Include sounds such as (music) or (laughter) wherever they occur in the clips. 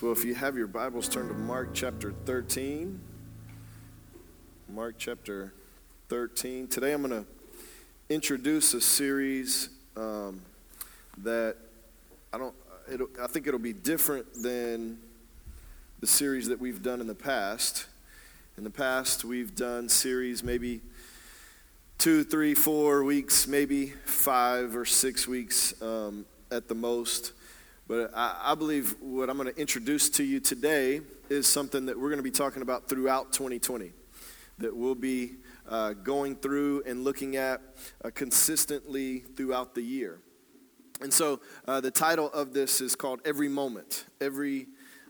Well, if you have your Bibles, turn to Mark chapter 13. Mark chapter 13. Today I'm going to introduce a series um, that I don't. I think it'll be different than the series that we've done in the past. In the past, we've done series maybe two, three, four weeks, maybe five or six weeks um, at the most. But I, I believe what I'm going to introduce to you today is something that we're going to be talking about throughout 2020, that we'll be uh, going through and looking at uh, consistently throughout the year. And so uh, the title of this is called Every Moment. Every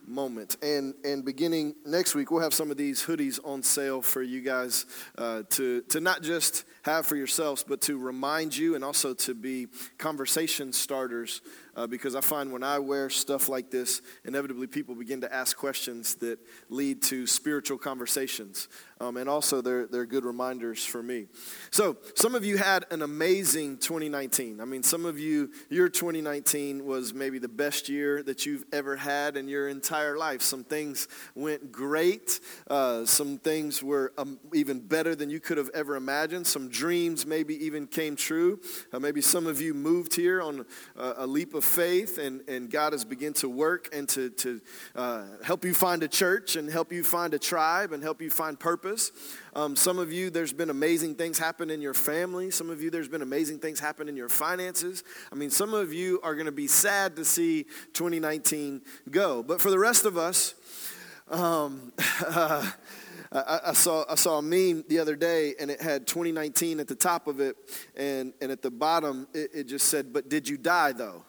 moment. And and beginning next week, we'll have some of these hoodies on sale for you guys uh, to to not just have for yourselves, but to remind you and also to be conversation starters uh, because I find when I wear stuff like this, inevitably people begin to ask questions that lead to spiritual conversations. Um, and also, they're, they're good reminders for me. So, some of you had an amazing 2019. I mean, some of you, your 2019 was maybe the best year that you've ever had in your entire life. Some things went great, uh, some things were um, even better than you could have ever imagined. Some dreams maybe even came true. Uh, maybe some of you moved here on a, a leap of faith, and, and God has begun to work and to, to uh, help you find a church and help you find a tribe and help you find purpose. Um, some of you, there's been amazing things happen in your family. Some of you, there's been amazing things happen in your finances. I mean, some of you are going to be sad to see 2019 go. But for the rest of us, um, uh, (laughs) I, I, saw I saw a meme the other day, and it had 2019 at the top of it, and, and at the bottom it, it just said, "But did you die though?"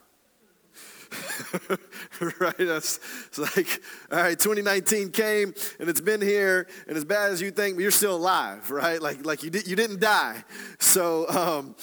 (laughs) right? That's it's like, all right, 2019 came and it's been here, and as bad as you think, but you're still alive, right? Like, like you, did, you didn't die. So, um,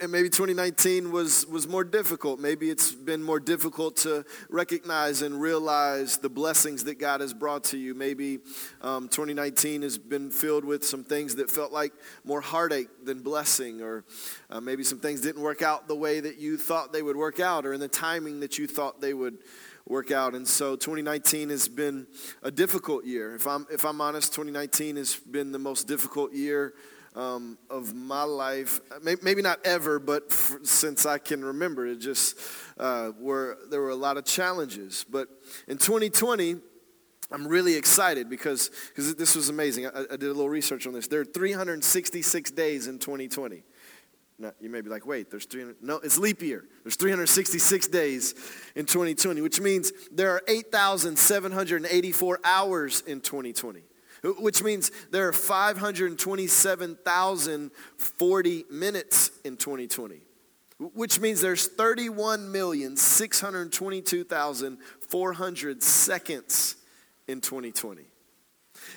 and maybe 2019 was, was more difficult. Maybe it's been more difficult to recognize and realize the blessings that God has brought to you. Maybe um, 2019 has been filled with some things that felt like more heartache than blessing, or uh, maybe some things didn't work out the way that you thought they would work out, or in the timing that you thought they would work out. And so 2019 has been a difficult year. If I'm, if I'm honest, 2019 has been the most difficult year um, of my life. Maybe not ever, but since I can remember, it just uh, were there were a lot of challenges. But in 2020. I'm really excited because, because this was amazing. I, I did a little research on this. There are 366 days in 2020. Now, you may be like, wait, there's 300. No, it's leap year. There's 366 days in 2020, which means there are 8,784 hours in 2020, which means there are 527,040 minutes in 2020, which means there's 31,622,400 seconds in 2020.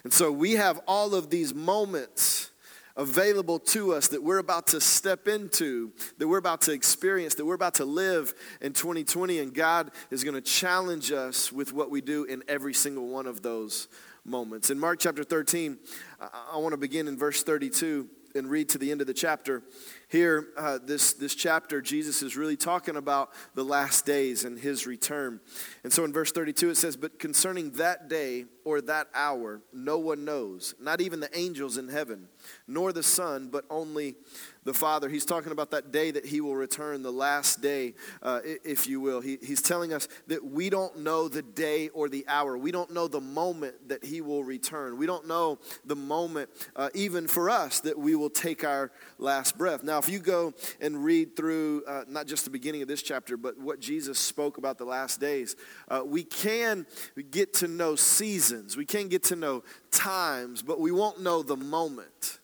And so we have all of these moments available to us that we're about to step into, that we're about to experience, that we're about to live in 2020. And God is going to challenge us with what we do in every single one of those moments. In Mark chapter 13, I, want to begin in verse 32 and read to the end of the chapter. Here, uh, this, this chapter, Jesus is really talking about the last days and his return. And so in verse 32, it says, But concerning that day or that hour, no one knows, not even the angels in heaven, nor the Son, but only the Father. He's talking about that day that he will return, the last day, uh, if you will. He, he's telling us that we don't know the day or the hour. We don't know the moment that he will return. We don't know the moment, uh, even for us, that we will take our last breath. Now, if you go and read through uh, not just the beginning of this chapter, but what Jesus spoke about the last days, uh, we can get to know seasons, we can get to know times, but we won't know the moment.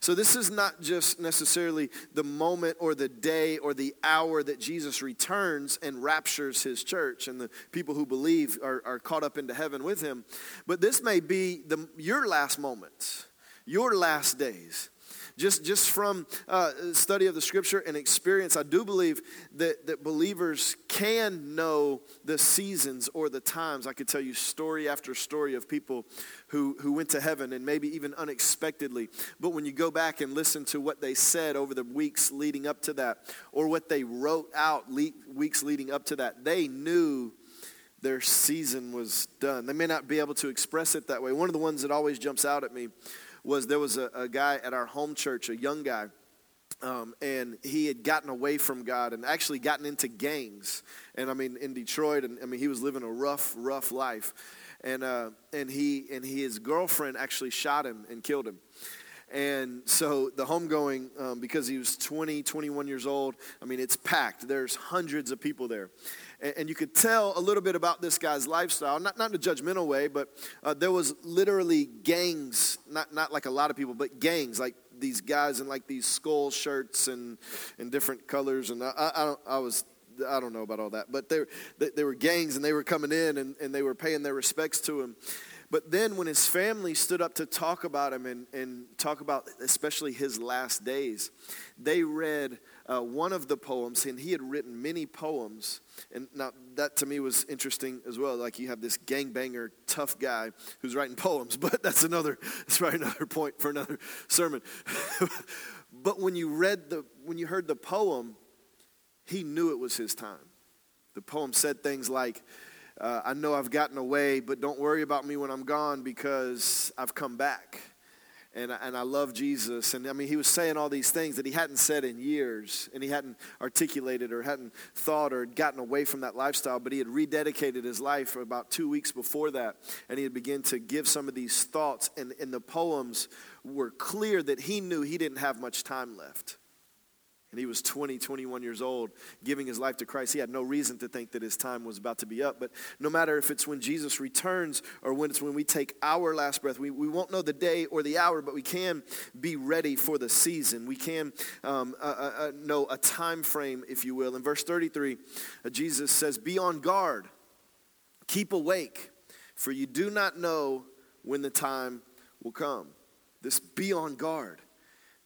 So, this is not just necessarily the moment or the day or the hour that Jesus returns and raptures his church, and the people who believe are, are caught up into heaven with him, but this may be the, your last moments, your last days. Just, just from uh, study of the scripture and experience, I do believe that, that believers can know the seasons or the times. I could tell you story after story of people who, who went to heaven and maybe even unexpectedly. But when you go back and listen to what they said over the weeks leading up to that, or what they wrote out le- weeks leading up to that, they knew their season was done. They may not be able to express it that way. One of the ones that always jumps out at me was there was a, a guy at our home church, a young guy, um, and he had gotten away from God and actually gotten into gangs. And I mean, in Detroit, and I mean, he was living a rough, rough life. And uh, and he and he, his girlfriend actually shot him and killed him. And so the homegoing, um, because he was 20, 21 years old, I mean, it's packed. There's hundreds of people there and, and you could tell a little bit about this guy's lifestyle, not, not in a judgmental way, but uh, there was literally gangs, not, not like a lot of people, but gangs, like these guys in like these skull shirts and, and different colors. And I, I, I was I don't know about all that, but they, they, they, were gangs and they were coming in and, and they were paying their respects to him. But then when his family stood up to talk about him and, and talk about especially his last days, they read uh, one of the poems, and he had written many poems. And now that to me was interesting as well. Like you have this gangbanger, tough guy who's writing (laughs) poems, but that's another, that's probably another point for another sermon. (laughs) but when you read the, when you heard the poem, he knew it was his time. The poem said things like, uh, I know I've gotten away, but don't worry about me when I'm gone because I've come back. And, and I love Jesus. And I mean, he was saying all these things that he hadn't said in years, and he hadn't articulated or hadn't thought or gotten away from that lifestyle, but he had rededicated his life about two weeks before that, and he had begun to give some of these thoughts, and, and the poems were clear that he knew he didn't have much time left and he was 20, 21 years old, giving his life to Christ, he had no reason to think that his time was about to be up. But no matter if it's when Jesus returns or when it's when we take our last breath, we, we won't know the day or the hour, but we can be ready for the season. We can um, uh, uh, uh know a time frame, if you will. In verse 33, uh, Jesus says, Be on guard, keep awake, for you do not know when the time will come. This be on guard.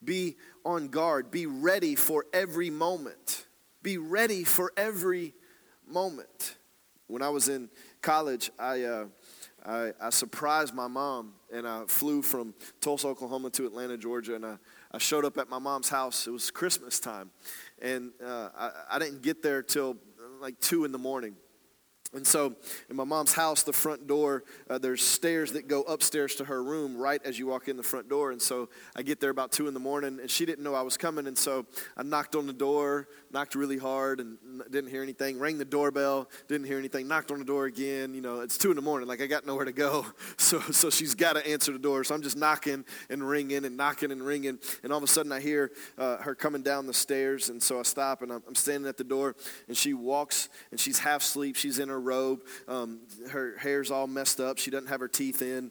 Be on guard. Be ready for every moment. Be ready for every moment. When I was in college, I, uh, I, I, surprised my mom and I flew from Tulsa, Oklahoma to Atlanta, Georgia. And I, I showed up at my mom's house. It was Christmas time. And uh, I, I didn't get there till like 2 in the morning. And so, in my mom's house, the front door, uh, there's stairs that go upstairs to her room right as you walk in the front door. And so, I get there about two in the morning, and she didn't know I was coming. And so, I knocked on the door, knocked really hard, and didn't hear anything. Rang the doorbell, didn't hear anything. Knocked on the door again. You know, it's two in the morning, like I got nowhere to go. (laughs) So, so she's got to answer the door. So I'm just knocking and ringing and knocking and ringing. And all of a sudden, I hear uh, her coming down the stairs. And so I stop, and I'm, I'm standing at the door, and she walks, and she's half asleep. She's in her robe. Um, her hair's all messed up. She doesn't have her teeth in.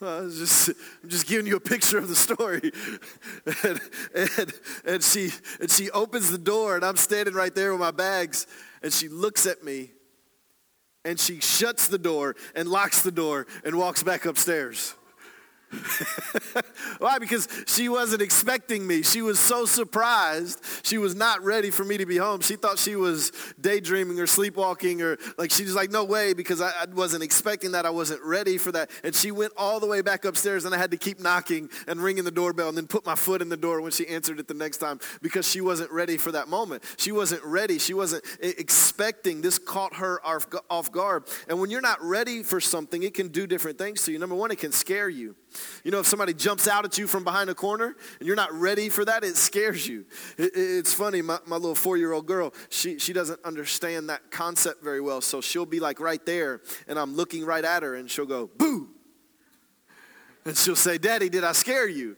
I'm just, I'm just giving you a picture of the story. (laughs) and, and, and, she, and she opens the door, and I'm standing right there with my bags, and she looks at me, and she shuts the door and locks the door and walks back upstairs. (laughs) Why? Because she wasn't expecting me. She was so surprised. She was not ready for me to be home. She thought she was daydreaming or sleepwalking or like she was like, no way, because I, I, wasn't expecting that. I wasn't ready for that. And she went all the way back upstairs and I had to keep knocking and ringing the doorbell and then put my foot in the door when she answered it the next time because she wasn't ready for that moment. She wasn't ready. She wasn't expecting. This caught her off guard. And when you're not ready for something, it can do different things to you. Number one, it can scare you. You know, if somebody jumps out at you from behind a corner and you're not ready for that, it scares you. It, it's funny, my, my little four year old girl, she, she doesn't understand that concept very well. So she'll be like right there, and I'm looking right at her, and she'll go, boo. And she'll say, Daddy, did I scare you?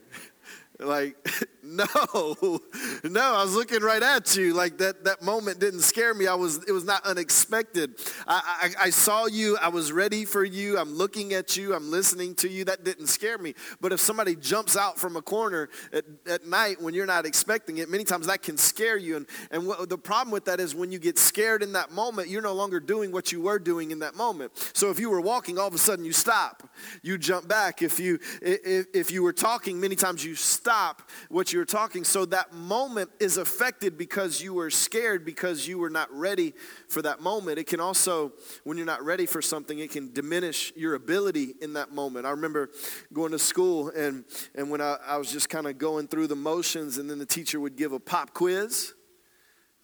Like, (laughs) no, (laughs) no, I was looking right at you. Like that, that moment didn't scare me. I was, it was not unexpected. I, I, I saw you. I was ready for you. I'm looking at you. I'm listening to you. That didn't scare me. But if somebody jumps out from a corner at, at night when you're not expecting it, many times that can scare you. And, and what, the problem with that is when you get scared in that moment, you're no longer doing what you were doing in that moment. So if you were walking, all of a sudden you stop. You jump back. If you, if, if you were talking, many times you stop stop what you're talking. So that moment is affected because you were scared, because you were not ready for that moment. It can also, when you're not ready for something, it can diminish your ability in that moment. I remember going to school and, and when I, I was just kind of going through the motions, and then the teacher would give a pop quiz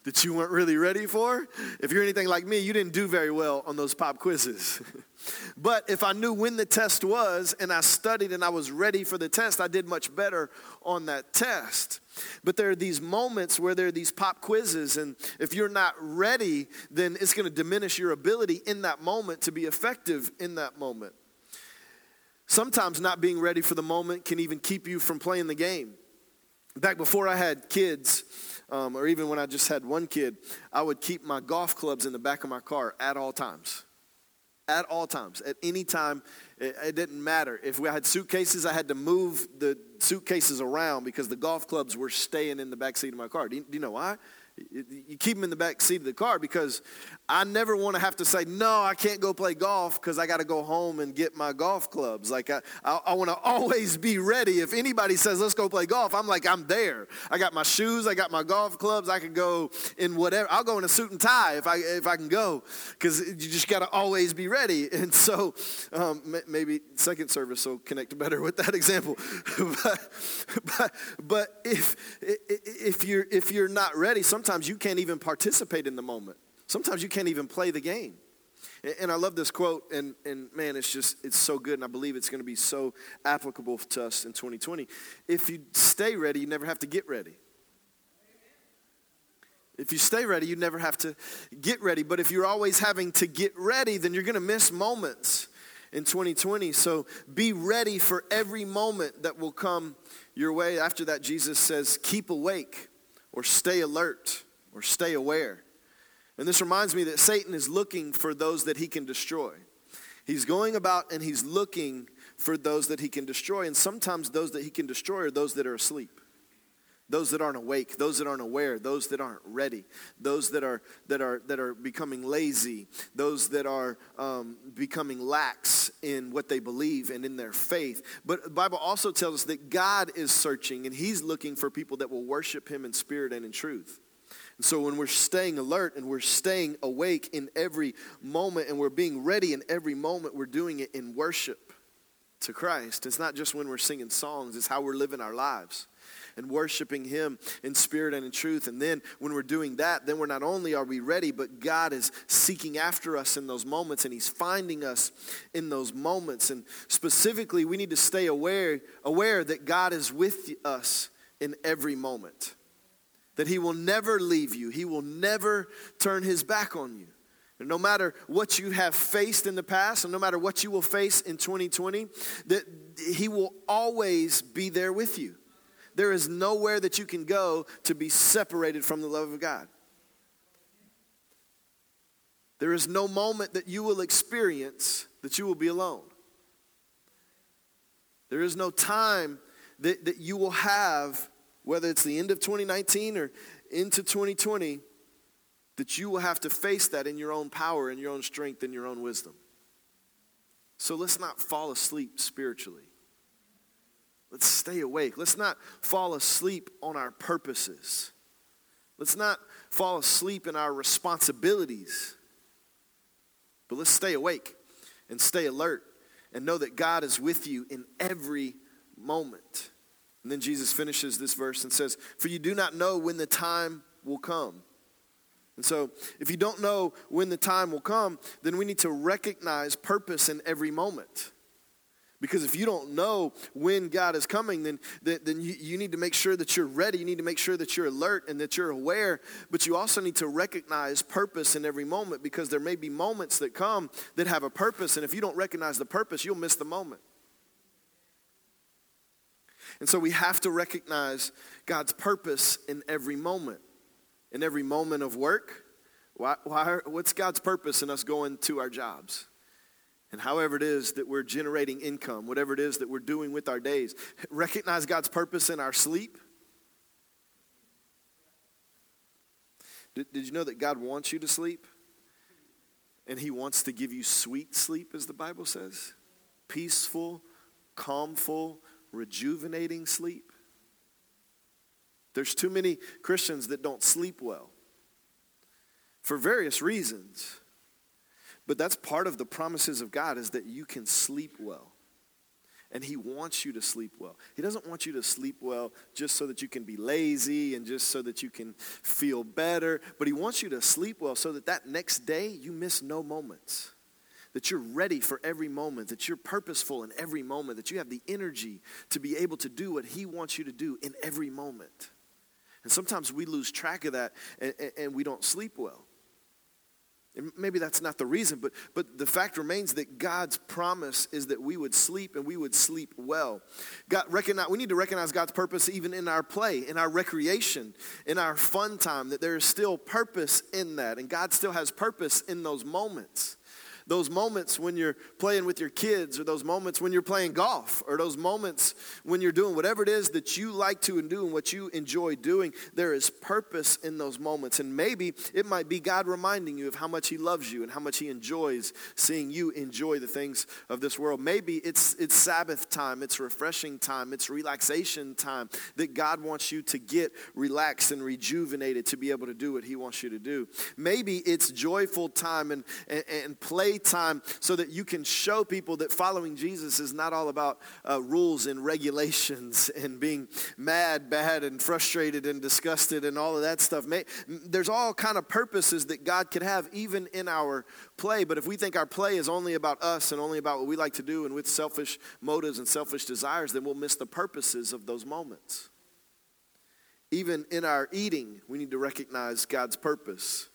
that you weren't really ready for. If you're anything like me, you didn't do very well on those pop quizzes. (laughs) But if I knew when the test was and I studied and I was ready for the test, I did much better on that test. But there are these moments where there are these pop quizzes, and if you're not ready, then it's going to diminish your ability in that moment to be effective in that moment. Sometimes not being ready for the moment can even keep you from playing the game. Back before I had kids, um, or even when I just had one kid, I would keep my golf clubs in the back of my car at all times at all times, at any time. It, it, didn't matter. If we had suitcases, I had to move the suitcases around because the golf clubs were staying in the back seat of my car. Do you, do you know why? You keep them in the back seat of the car because I never want to have to say, no, I can't go play golf because I got to go home and get my golf clubs. Like, I, I, I want to always be ready. If anybody says, let's go play golf, I'm like, I'm there. I got my shoes, I got my golf clubs, I can go in whatever. I'll go in a suit and tie if I, if I can go because you just got to always be ready. (laughs) And so um, maybe second service will connect better with that example. (laughs) but, but, but if, if, you're, if you're not ready, sometimes sometimes you can't even participate in the moment. Sometimes you can't even play the game. And I love this quote, and, and man, it's just, it's so good, and I believe it's going to be so applicable to us in 2020. If you stay ready, you never have to get ready. If you stay ready, you never have to get ready. But if you're always having to get ready, then you're going to miss moments in 2020. So be ready for every moment that will come your way. After that, Jesus says, keep awake or stay alert or stay aware. And this reminds me that Satan is looking for those that he can destroy. He's going about and he's looking for those that he can destroy. And sometimes those that he can destroy are those that are asleep those that aren't awake those that aren't aware those that aren't ready those that are that are that are becoming lazy those that are um, becoming lax in what they believe and in their faith. But the bible also tells us that god is searching and he's looking for people that will worship him in spirit and in truth. And so when we're staying alert and we're staying awake in every moment and we're being ready in every moment we're doing it in worship to christ. It's not just when we're singing songs it's how we're living our lives and worshiping Him in spirit and in truth. And then when we're doing that, then we're not only are we ready, but God is seeking after us in those moments and He's finding us in those moments. And specifically, we need to stay aware, aware that God is with us in every moment. That He will never leave you, He will never turn His back on you. And no matter what you have faced in the past, and no matter what you will face in 2020, that He will always be there with you. There is nowhere that you can go to be separated from the love of God. There is no moment that you will experience that you will be alone. There is no time that, that you will have, whether it's the end of 2019 or into 2020, that you will have to face that in your own power, in your own strength, in your own wisdom. So let's not fall asleep spiritually. Let's stay awake. Let's not fall asleep on our purposes. Let's not fall asleep in our responsibilities. But let's stay awake and stay alert and know that God is with you in every moment. And then Jesus finishes this verse and says, For you do not know when the time will come. And so, if you don't know when the time will come, then we need to recognize purpose in every moment. Because if you don't know when God is coming, then, then you, you need to make sure that you're ready. You need to make sure that you're alert and that you're aware. But you also need to recognize purpose in every moment because there may be moments that come that have a purpose. And if you don't recognize the purpose, you'll miss the moment. And so we have to recognize God's purpose in every moment. In every moment of work, why, why, what's God's purpose in us going to our jobs? And however it is that we're generating income, whatever it is that we're doing with our days, recognize God's purpose in our sleep. Did, did you know that God wants you to sleep? And He wants to give you sweet sleep, as the Bible says? Peaceful, calmful, rejuvenating sleep. There's too many Christians that don't sleep well for various reasons. But that's part of the promises of God is that you can sleep well. And he wants you to sleep well. He doesn't want you to sleep well just so that you can be lazy and just so that you can feel better, but he wants you to sleep well so that that next day you miss no moments that you're ready for every moment, that you're purposeful in every moment, that you have the energy to be able to do what He wants you to do in every moment. And sometimes we lose track of that and, and we don't sleep well. Maybe that's not the reason, but, but the fact remains that God's promise is that we would sleep and we would sleep well. God recognize, we need to recognize God's purpose even in our play, in our recreation, in our fun time, that there is still purpose in that. And God still has purpose in those moments those moments when you're playing with your kids, or those moments when you're playing golf, or those moments when you're doing whatever it is that you like to and do and what you enjoy doing, there is purpose in those moments. And maybe it might be God reminding you of how much He loves you and how much He enjoys seeing you enjoy the things of this world. Maybe it's, it's Sabbath time, it's refreshing time, it's relaxation time that God wants you to get relaxed and rejuvenated to be able to do what He wants you to do. Maybe it's joyful time and, and, and play time so that you can show people that following Jesus is not all about uh, rules and regulations (laughs) and being mad, bad, and frustrated and disgusted and all of that stuff. May, there's all kind of purposes that God could have even in our play. But if we think our play is only about us and only about what we like to do and with selfish motives and selfish desires, then we'll miss the purposes of those moments. Even in our eating, we need to recognize God's purpose.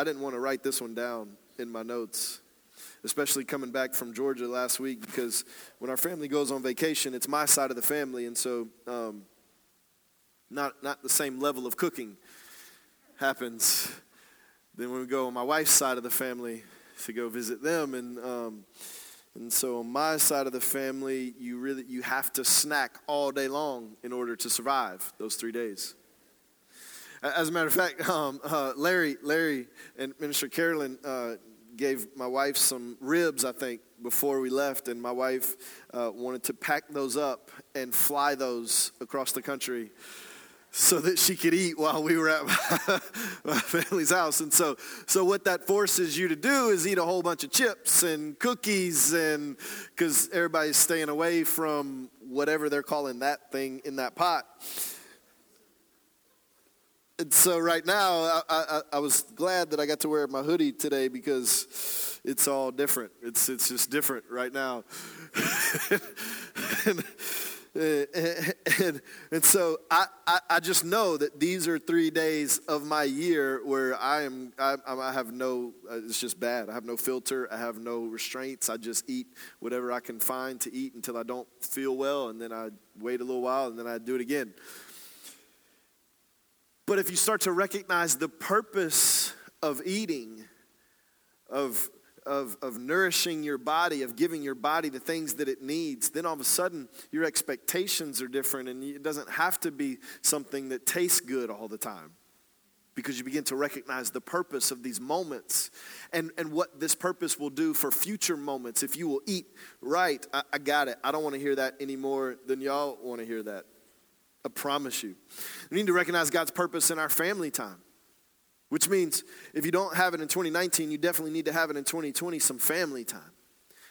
I didn't want to write this one down in my notes, especially coming back from Georgia last week, because when our family goes on vacation, it's my side of the family, and so um, not, not the same level of cooking happens. Then when we go on my wife's side of the family to go visit them, and um, and so on my side of the family, you really you have to snack all day long in order to survive those three days. As a matter of fact, (laughs) um, uh, Larry, Larry, and Minister Carolyn uh, gave my wife some ribs, I think, before we left, and my wife uh, wanted to pack those up and fly those across the country so that she could eat while we were at my, (laughs) my, family's house. And so, so what that forces you to do is eat a whole bunch of chips and cookies, and because everybody's staying away from whatever they're calling that thing in that pot. And so right now, I, I, I, was glad that I got to wear my hoodie today because it's all different. It's, it's just different right now. (laughs) and, and, and, so I, I, I, just know that these are three days of my year where I am I, I have no uh, it's just bad. I have no filter. I have no restraints. I just eat whatever I can find to eat until I don't feel well, and then I wait a little while, and then I do it again. But if you start to recognize the purpose of eating, of, of, of nourishing your body, of giving your body the things that it needs, then all of a sudden your expectations are different and it doesn't have to be something that tastes good all the time because you begin to recognize the purpose of these moments and, and what this purpose will do for future moments. If you will eat right, I, I got it. I don't want to hear that anymore than y'all want to hear that. I promise you. We need to recognize God's purpose in our family time, which means if you don't have it in 2019, you definitely need to have it in 2020, some family time.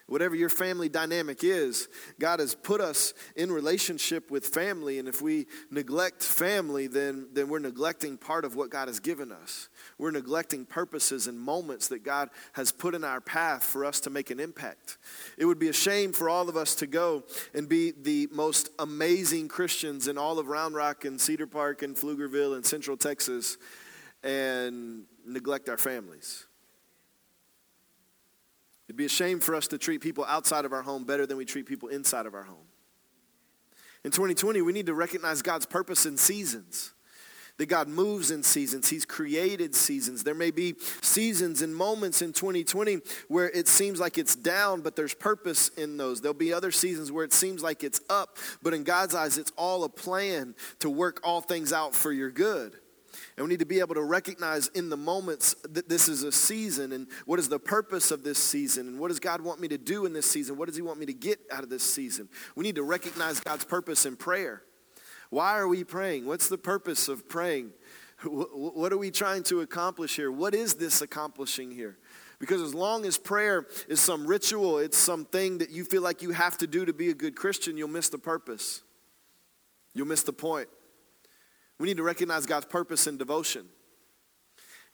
Whatever your family dynamic is, God has put us in relationship with family, and if we neglect family, then, then we're neglecting part of what God has given us. We're neglecting purposes and moments that God has put in our path for us to make an impact. It would be a shame for all of us to go and be the most amazing Christians in all of Round Rock and Cedar Park and Pflugerville and Central Texas and neglect our families. Be a shame for us to treat people outside of our home better than we treat people inside of our home. In 2020, we need to recognize God's purpose in seasons. That God moves in seasons. He's created seasons. There may be seasons and moments in 2020 where it seems like it's down, but there's purpose in those. There'll be other seasons where it seems like it's up, but in God's eyes, it's all a plan to work all things out for your good. And we need to be able to recognize in the moments that this is a season and what is the purpose of this season and what does God want me to do in this season? What does He want me to get out of this season? We need to recognize God's purpose in prayer. Why are we praying? What's the purpose of praying? (laughs) What are we trying to accomplish here? What is this accomplishing here? Because as long as prayer is some ritual, it's something that you feel like you have to do to be a good Christian, you'll miss the purpose. You'll miss the point. We need to recognize God's purpose in devotion.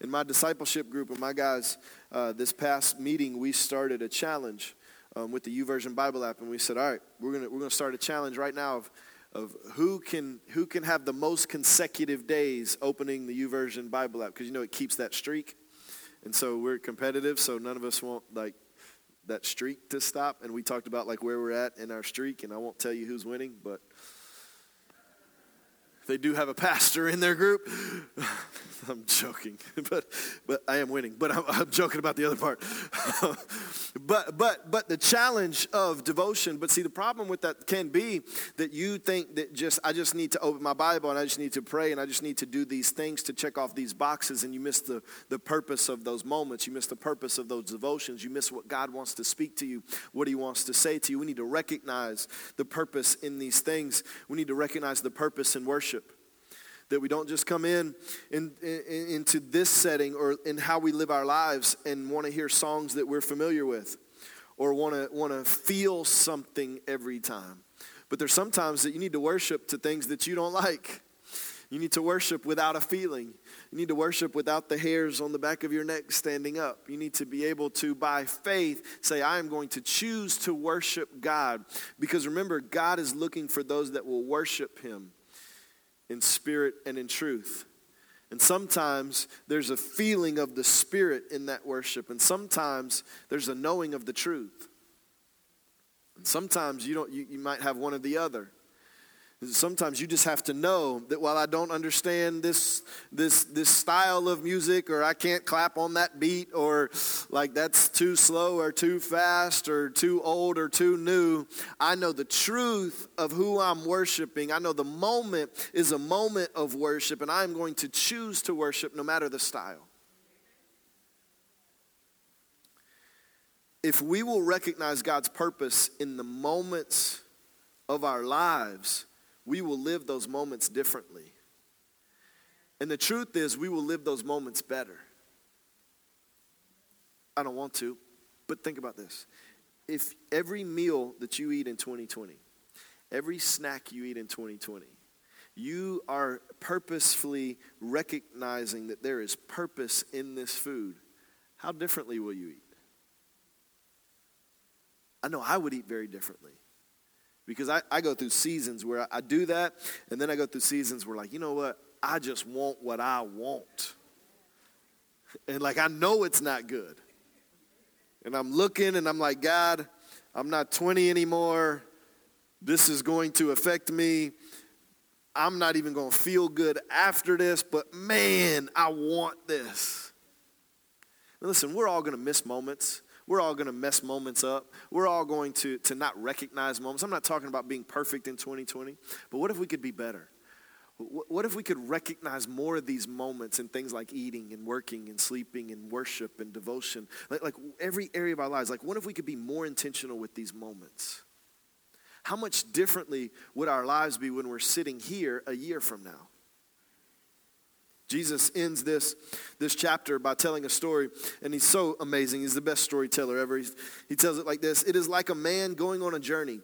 In my discipleship group and my guys, uh, this past meeting, we started a challenge um, with the YouVersion Bible app, and we said, all right, we're going we're gonna start a challenge right now of, of who, can, who can have the most consecutive days opening the YouVersion Bible app, because you know it keeps that streak. And so we're competitive, so none of us want like that streak to stop. And we talked about like where we're at in our streak, and I won't tell you who's winning, but – they do have a pastor in their group. (laughs) I'm joking, (laughs) but but I am winning. But I'm, I'm joking about the other part. (laughs) but but but the challenge of devotion. But see, the problem with that can be that you think that just I just need to open my Bible and I just need to pray and I just need to do these things to check off these boxes, and you miss the the purpose of those moments. You miss the purpose of those devotions. You miss what God wants to speak to you, what He wants to say to you. We need to recognize the purpose in these things. We need to recognize the purpose in worship that we don't just come in, in, in, into this setting or in how we live our lives and want to hear songs that we're familiar with or want to want to feel something every time. But there's sometimes that you need to worship to things that you don't like. You need to worship without a feeling. You need to worship without the hairs on the back of your neck standing up. You need to be able to, by faith, say, I am going to choose to worship God. Because remember, God is looking for those that will worship Him in spirit and in truth. And sometimes there's a feeling of the spirit in that worship, and sometimes there's a knowing of the truth. And sometimes you don't you, you might have one or the other. Sometimes you just have to know that while I don't understand this, this, this style of music, or I can't clap on that beat, or like that's too slow, or too fast, or too old, or too new, I know the truth of who I'm worshiping. I know the moment is a moment of worship, and I'm going to choose to worship no matter the style. If we will recognize God's purpose in the moments of our lives, we will live those moments differently. And the truth is, we will live those moments better. I don't want to, but think about this. If every meal that you eat in 2020, every snack you eat in 2020, you are purposefully recognizing that there is purpose in this food, how differently will you eat? I know I would eat very differently. Because I, I go through seasons where I, I do that, and then I go through seasons where, like, you know what? I just want what I want. And, like, I know it's not good. And I'm looking and I'm like, God, I'm not 20 anymore. This is going to affect me. I'm not even going to feel good after this, but man, I want this. listen, we're all going to miss moments. We're all going to mess moments up. We're all going to, to not recognize moments. I'm not talking about being perfect in 2020, but what if we could be better? What if we could recognize more of these moments in things like eating and working and sleeping and worship and devotion? Like, like every area of our lives. Like, what if we could be more intentional with these moments? How much differently would our lives be when we're sitting here a year from now? Jesus ends this, this chapter by telling a story, and he's so amazing. He's the best storyteller ever. He's, he tells it like this It is like a man going on a journey.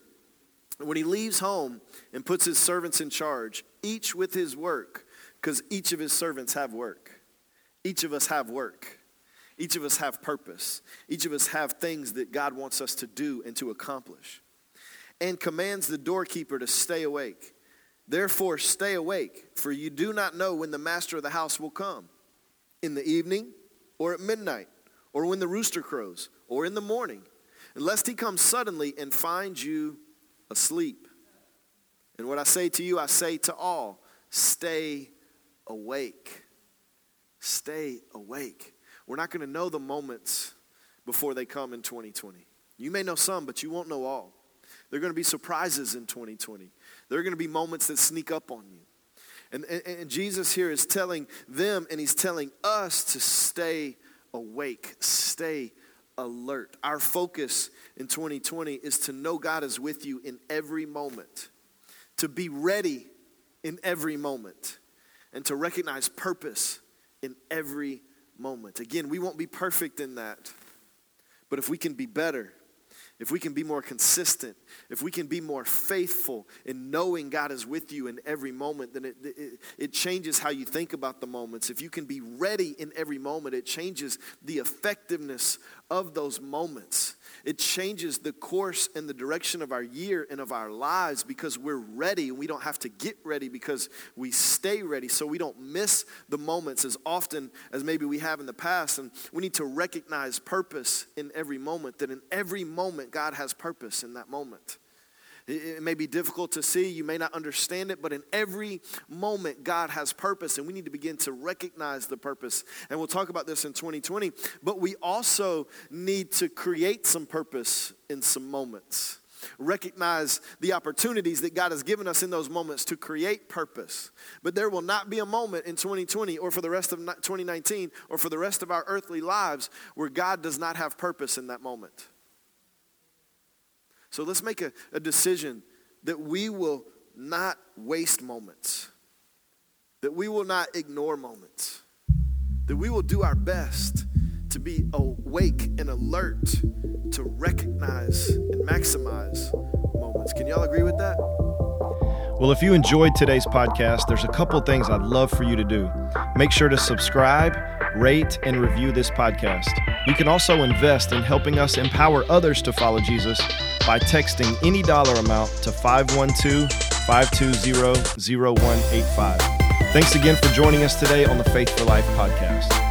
When he leaves home and puts his servants in charge, each with his work, because each of his servants have work. Each of us have work. Each of us have purpose. Each of us have things that God wants us to do and to accomplish. And commands the doorkeeper to stay awake. Therefore, stay awake, for you do not know when the master of the house will come in the evening, or at midnight, or when the rooster crows, or in the morning, unless he comes suddenly and finds you asleep. And what I say to you, I say to all stay awake. Stay awake. We're not going to know the moments before they come in 2020. You may know some, but you won't know all. There are going to be surprises in 2020. There are going to be moments that sneak up on you. And, and, and, Jesus here is telling them and he's telling us to stay awake, stay alert. Our focus in 2020 is to know God is with you in every moment, to be ready in every moment, and to recognize purpose in every moment. Again, we won't be perfect in that, but if we can be better, if we can be more consistent, if we can be more faithful in knowing God is with you in every moment, then it, it, it, changes how you think about the moments. If you can be ready in every moment, it changes the effectiveness of those moments. It changes the course and the direction of our year and of our lives because we're ready and we don't have to get ready because we stay ready so we don't miss the moments as often as maybe we have in the past. And we need to recognize purpose in every moment, that in every moment, God has purpose in that moment. It may be difficult to see, you may not understand it, but in every moment, God has purpose, and we need to begin to recognize the purpose. And we'll talk about this in 2020, but we also need to create some purpose in some moments. Recognize the opportunities that God has given us in those moments to create purpose. But there will not be a moment in 2020 or for the rest of 2019 or for the rest of our earthly lives where God does not have purpose in that moment. So let's make a, a decision that we will not waste moments, that we will not ignore moments, that we will do our best to be awake and alert to recognize and maximize moments. Can y'all agree with that? Well, if you enjoyed today's podcast, there's a couple things I'd love for you to do. Make sure to subscribe, rate, and review this podcast. You can also invest in helping us empower others to follow Jesus by texting any dollar amount to 512 520 0185. Thanks again for joining us today on the Faith for Life podcast.